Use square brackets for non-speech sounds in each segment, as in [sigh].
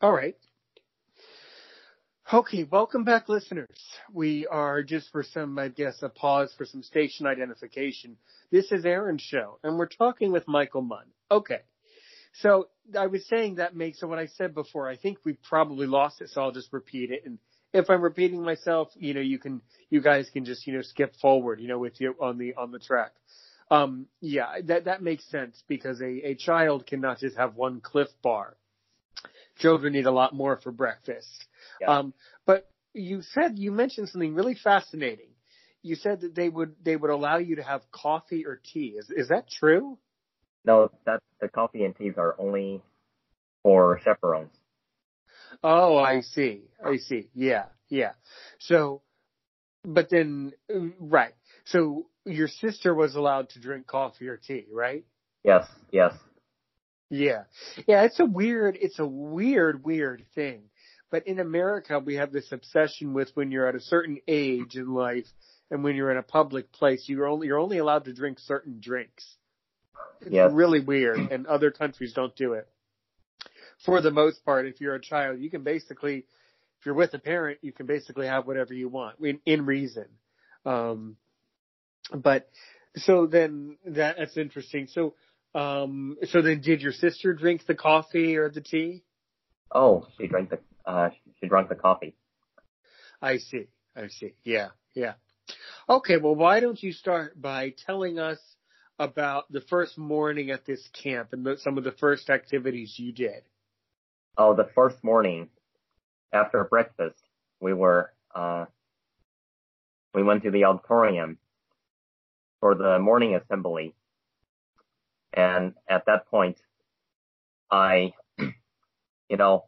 All right. Okay, welcome back, listeners. We are just for some, I guess, a pause for some station identification. This is Aaron's show, and we're talking with Michael Munn. Okay. So I was saying that makes, so what I said before, I think we probably lost it, so I'll just repeat it. And if I'm repeating myself, you know, you can, you guys can just, you know, skip forward, you know, with you on the, on the track. Um, yeah, that, that makes sense because a, a child cannot just have one Clif Bar children need a lot more for breakfast. Yeah. Um, but you said you mentioned something really fascinating. You said that they would they would allow you to have coffee or tea. Is is that true? No, that the coffee and teas are only for chaperones. Oh, I see. I see. Yeah, yeah. So, but then, right. So your sister was allowed to drink coffee or tea, right? Yes, yes. Yeah. Yeah, it's a weird, it's a weird, weird thing. But in America, we have this obsession with when you're at a certain age in life and when you're in a public place, you're only, you're only allowed to drink certain drinks. It's yes. really weird and other countries don't do it. For the most part, if you're a child, you can basically, if you're with a parent, you can basically have whatever you want in, in reason. Um, but so then that, that's interesting. So, um, so then did your sister drink the coffee or the tea? Oh, she drank the, uh, she drank the coffee. I see. I see. Yeah. Yeah. Okay. Well, why don't you start by telling us about the first morning at this camp and the, some of the first activities you did? Oh, the first morning after breakfast, we were, uh, we went to the auditorium for the morning assembly and at that point, I, you know,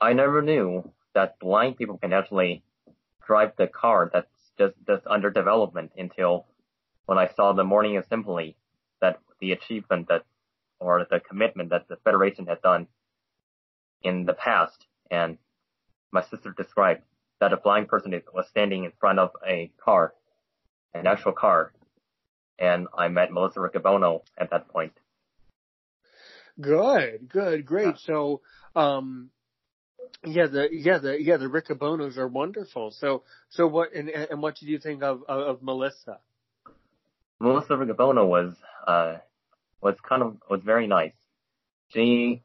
I never knew that blind people can actually drive the car that's just that's under development until when I saw the morning assembly that the achievement that or the commitment that the federation had done in the past. And my sister described that a blind person was standing in front of a car, an actual car, and I met Melissa Riccobono at that point. Good, good, great. So, um, yeah, the yeah the yeah the Riccobonos are wonderful. So so what and and what did you think of of, of Melissa? Melissa Riccobono was uh was kind of was very nice. She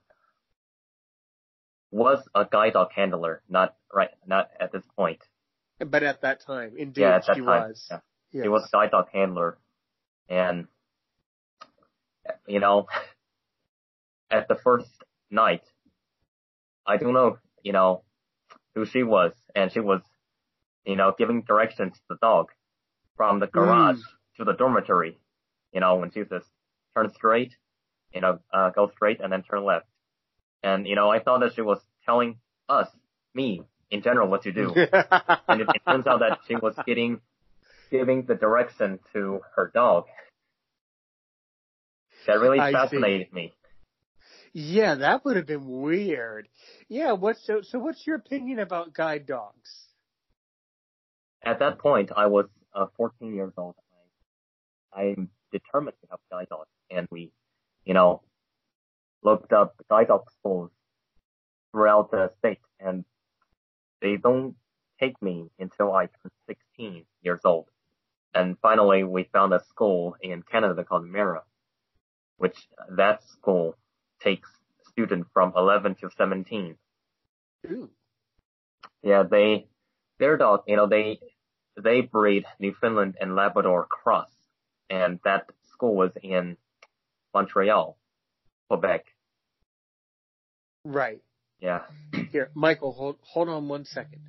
was a guide dog handler, not right not at this point. But at that time, indeed, yeah, she time, was. Yeah. Yes. She was a guide dog handler and, you know, [laughs] at the first night, I don't know, you know, who she was. And she was, you know, giving directions to the dog from the garage mm. to the dormitory. You know, when she says, turn straight, you know, uh, go straight and then turn left. And, you know, I thought that she was telling us, me, in general, what to do. [laughs] and it, it turns out that she was getting giving the direction to her dog. That really I fascinated see. me. Yeah, that would have been weird. Yeah, what's so so what's your opinion about guide dogs? At that point, I was uh, 14 years old. I, I'm determined to have guide dogs, and we, you know, looked up guide dog schools throughout the state, and they don't take me until I turn 16 years old. And finally, we found a school in Canada called Mira, which that school takes students from 11 to 17. Ooh. Yeah, they, their dog, you know, they, they breed Newfoundland and Labrador cross, and that school was in Montreal, Quebec. Right. Yeah. Here, Michael, hold hold on one second.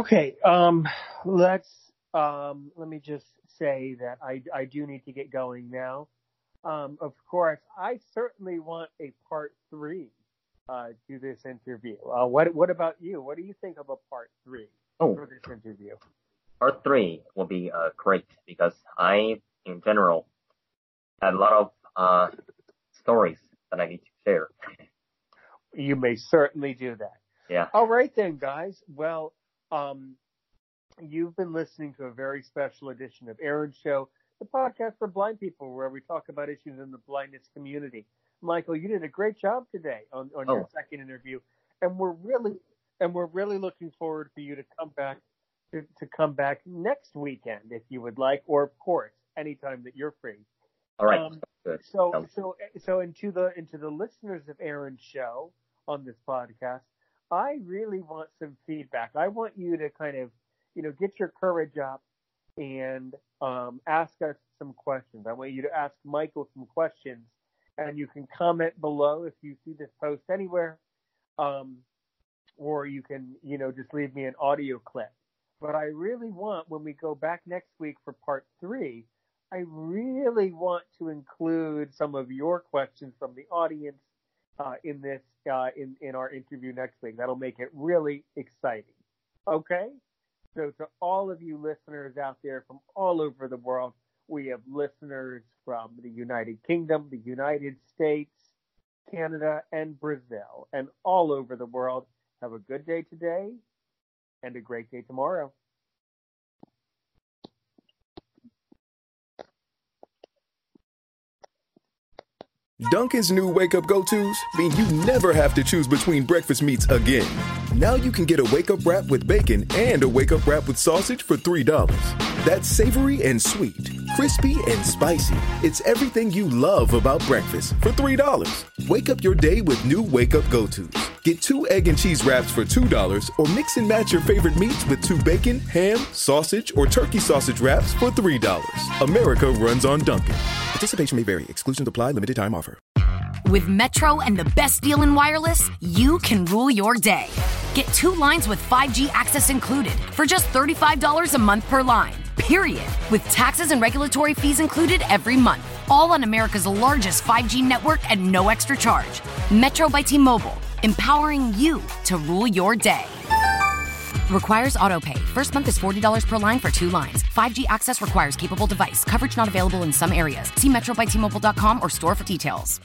Okay, um, let's um, let me just say that I I do need to get going now. Um, of course, I certainly want a part three uh, to this interview. Uh, what what about you? What do you think of a part three Oh. for this interview? Part three will be uh, great because I, in general, had a lot of uh, stories that I need to share. You may certainly do that. Yeah. All right then, guys. Well, um, you've been listening to a very special edition of Aaron's Show, the podcast for blind people, where we talk about issues in the blindness community. Michael, you did a great job today on, on your Oh. second interview, and we're really and we're really looking forward for you to come back to, to come back next weekend if you would like, or of course anytime that you're free. All right. Um, So, so, so into the into the listeners of Aaron's show on this podcast, I really want some feedback. I want you to kind of, you know, get your courage up and um, ask us some questions. I want you to ask Michael some questions, and you can comment below if you see this post anywhere, um, or you can, you know, just leave me an audio clip. But I really want when we go back next week for part three. I really want to include some of your questions from the audience uh, in this uh, in in our interview next week. That'll make it really exciting. Okay. So to all of you listeners out there from all over the world, we have listeners from the United Kingdom, the United States, Canada, and Brazil, and all over the world. Have a good day today and a great day tomorrow. Dunkin's new wake up go tos mean you never have to choose between breakfast meats again. Now you can get a wake up wrap with bacon and a wake up wrap with sausage for $3. That's savory and sweet, crispy and spicy. It's everything you love about breakfast for $3. Wake up your day with new wake up go tos. Get two egg and cheese wraps for $2 or mix and match your favorite meats with two bacon, ham, sausage, or turkey sausage wraps for $3. America runs on Dunkin'. Participation may vary. Exclusions apply. Limited time offer. With Metro and the best deal in wireless, you can rule your day. Get two lines with 5G access included for just $35 a month per line. Period. With taxes and regulatory fees included every month. All on America's largest 5G network at no extra charge. Metro by T Mobile, empowering you to rule your day. Requires auto pay. First month is $40 per line for two lines. 5G access requires capable device. Coverage not available in some areas. See Metro by T-Mobile.com or store for details.